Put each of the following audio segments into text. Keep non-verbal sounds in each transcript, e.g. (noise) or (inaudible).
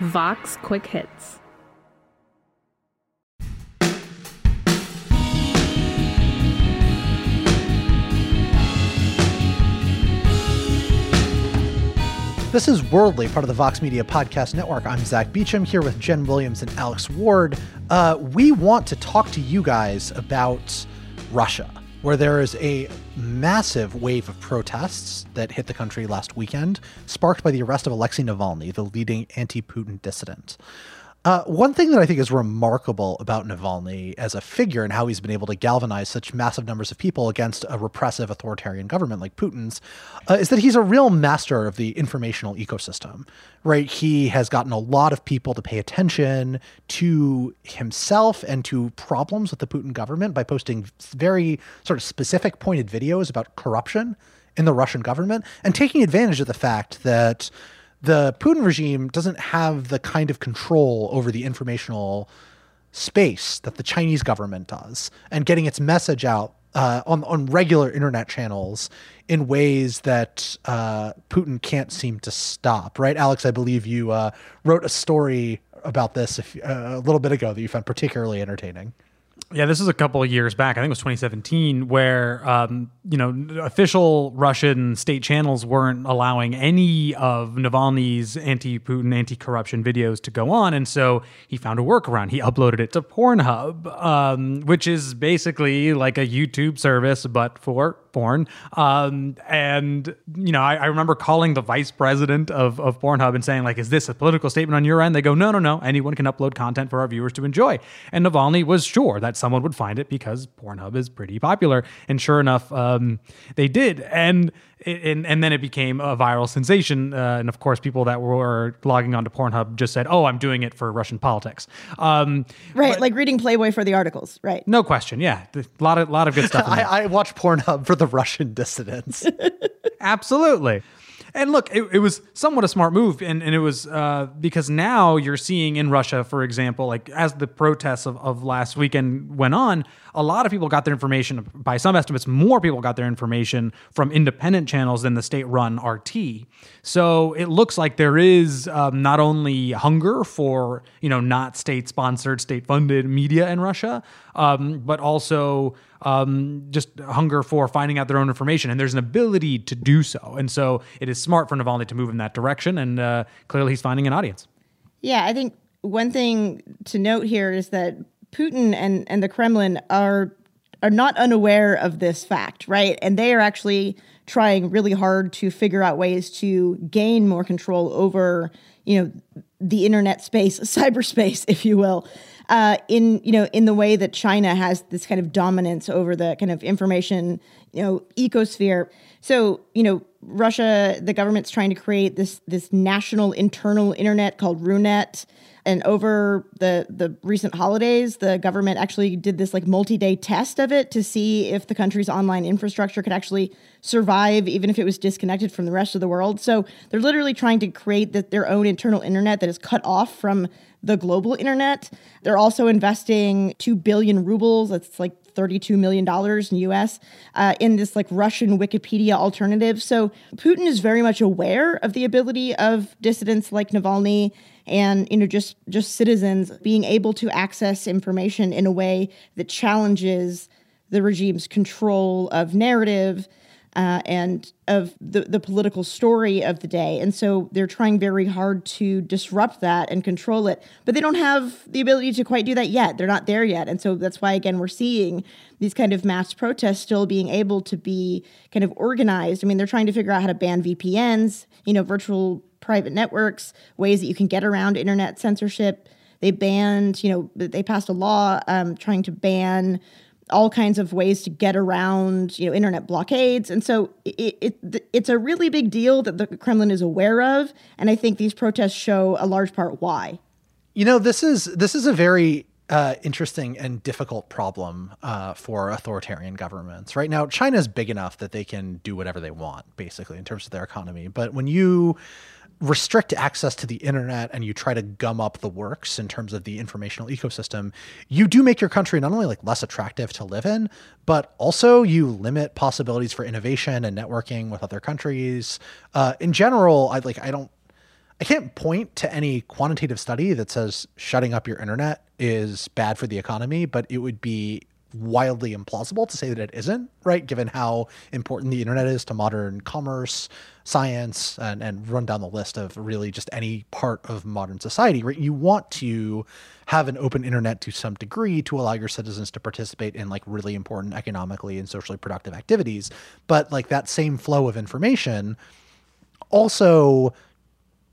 Vox Quick Hits. This is Worldly, part of the Vox Media Podcast Network. I'm Zack Beauchamp here with Jen Williams and Alex Ward. Uh, we want to talk to you guys about Russia, where there is a massive wave of protests that hit the country last weekend, sparked by the arrest of Alexei Navalny, the leading anti Putin dissident. Uh, one thing that I think is remarkable about Navalny as a figure and how he's been able to galvanize such massive numbers of people against a repressive authoritarian government like Putin's uh, is that he's a real master of the informational ecosystem, right? He has gotten a lot of people to pay attention to himself and to problems with the Putin government by posting very sort of specific pointed videos about corruption in the Russian government and taking advantage of the fact that the Putin regime doesn't have the kind of control over the informational space that the Chinese government does, and getting its message out uh, on on regular internet channels in ways that uh, Putin can't seem to stop. Right, Alex? I believe you uh, wrote a story about this if, uh, a little bit ago that you found particularly entertaining. Yeah, this is a couple of years back. I think it was 2017, where um, you know official Russian state channels weren't allowing any of Navalny's anti-Putin, anti-corruption videos to go on, and so he found a workaround. He uploaded it to Pornhub, um, which is basically like a YouTube service but for porn. Um, and you know, I, I, remember calling the vice president of, of Pornhub and saying, like, is this a political statement on your end? They go, no, no, no. Anyone can upload content for our viewers to enjoy. And Navalny was sure that someone would find it because Pornhub is pretty popular. And sure enough, um, they did. And and, and then it became a viral sensation. Uh, and of course, people that were logging onto Pornhub just said, "Oh, I'm doing it for Russian politics." Um, right, but, like reading Playboy for the articles. Right. No question. Yeah, a lot of lot of good stuff. (laughs) I, I watch Pornhub for the Russian dissidents. (laughs) Absolutely. And look, it, it, was somewhat a smart move, and, and it was uh, because now you're seeing in Russia, for example, like as the protests of, of last weekend went on, a lot of people got their information, by some estimates, more people got their information from independent channels than the state run RT. So it looks like there is um, not only hunger for, you know, not state sponsored, state funded media in Russia, um, but also um, just hunger for finding out their own information. And there's an ability to do so. And so it is smart for Navalny to move in that direction. And uh, clearly he's finding an audience. Yeah, I think one thing to note here is that Putin and, and the Kremlin are are not unaware of this fact, right? And they are actually trying really hard to figure out ways to gain more control over, you know, the internet space, (laughs) cyberspace, if you will uh, in you know in the way that China has this kind of dominance over the kind of information you know ecosphere. So you know Russia, the government's trying to create this this national internal internet called Runet. And over the the recent holidays, the government actually did this like multi-day test of it to see if the country's online infrastructure could actually survive even if it was disconnected from the rest of the world. So they're literally trying to create the, their own internal internet that is cut off from the global internet. They're also investing 2 billion rubles, that's like $32 million in US, uh, in this like Russian Wikipedia alternative. So Putin is very much aware of the ability of dissidents like Navalny and you know just just citizens being able to access information in a way that challenges the regime's control of narrative uh, and of the, the political story of the day. And so they're trying very hard to disrupt that and control it. But they don't have the ability to quite do that yet. They're not there yet. And so that's why, again, we're seeing these kind of mass protests still being able to be kind of organized. I mean, they're trying to figure out how to ban VPNs, you know, virtual private networks, ways that you can get around internet censorship. They banned, you know, they passed a law um, trying to ban all kinds of ways to get around, you know, internet blockades. And so it, it, it's a really big deal that the Kremlin is aware of, and I think these protests show a large part why. You know, this is this is a very uh, interesting and difficult problem uh, for authoritarian governments. Right now, China is big enough that they can do whatever they want, basically, in terms of their economy. But when you restrict access to the internet and you try to gum up the works in terms of the informational ecosystem, you do make your country not only like less attractive to live in, but also you limit possibilities for innovation and networking with other countries. Uh, in general, I like I don't I can't point to any quantitative study that says shutting up your internet is bad for the economy, but it would be wildly implausible to say that it isn't, right? Given how important the internet is to modern commerce, science, and, and run down the list of really just any part of modern society, right? You want to have an open internet to some degree to allow your citizens to participate in like really important economically and socially productive activities. But like that same flow of information also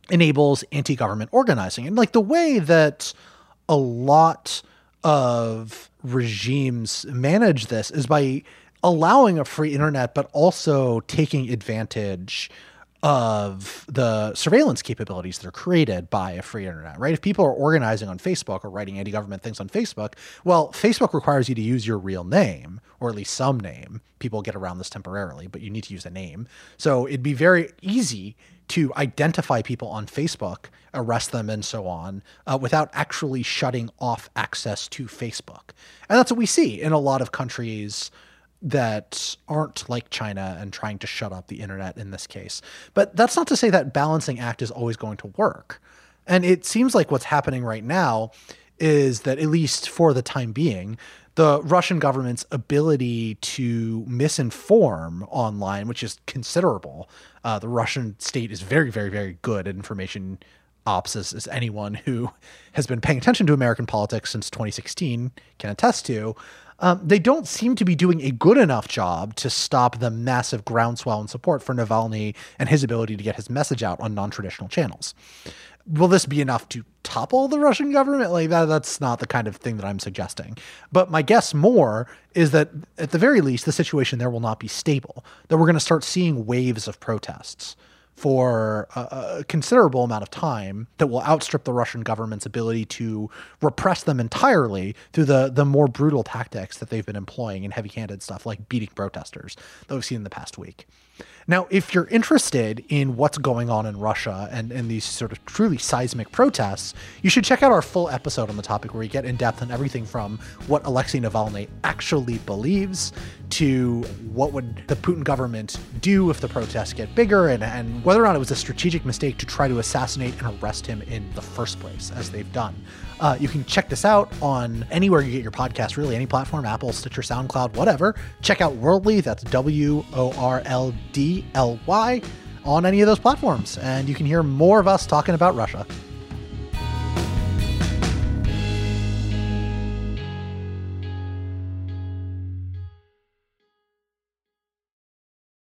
enables anti-government organizing and like the way that a lot of regimes manage this is by allowing a free internet but also taking advantage of the surveillance capabilities that are created by a free internet, right? If people are organizing on Facebook or writing anti government things on Facebook, well, Facebook requires you to use your real name, or at least some name. People get around this temporarily, but you need to use a name. So it'd be very easy to identify people on Facebook, arrest them, and so on, uh, without actually shutting off access to Facebook. And that's what we see in a lot of countries that aren't like China and trying to shut up the internet in this case. But that's not to say that balancing act is always going to work. And it seems like what's happening right now is that, at least for the time being, the Russian government's ability to misinform online, which is considerable. Uh, the Russian state is very, very, very good at information ops, as, as anyone who (laughs) has been paying attention to American politics since 2016 can attest to. Um, they don't seem to be doing a good enough job to stop the massive groundswell in support for Navalny and his ability to get his message out on non traditional channels will this be enough to topple the Russian government? Like that, that's not the kind of thing that I'm suggesting. But my guess more is that at the very least, the situation there will not be stable. That we're going to start seeing waves of protests for a, a, considerable amount of time that will outstrip the Russian government's ability to repress them entirely through the the more brutal tactics that they've been employing in heavy-handed stuff like beating protesters that we've seen in the past week. Now, if you're interested in what's going on in Russia and, and these sort of truly seismic protests, you should check out our full episode on the topic where we get in depth on everything from what Alexei Navalny actually believes to what would the Putin government do if the protests get bigger and, and whether or not it was a strategic mistake to try to assassinate and arrest him in the first place, as they've done. Uh, you can check this out on anywhere you get your podcast, really, any platform, Apple, Stitcher, SoundCloud, whatever. Check out Worldly, that's W O R L D L Y, on any of those platforms. And you can hear more of us talking about Russia.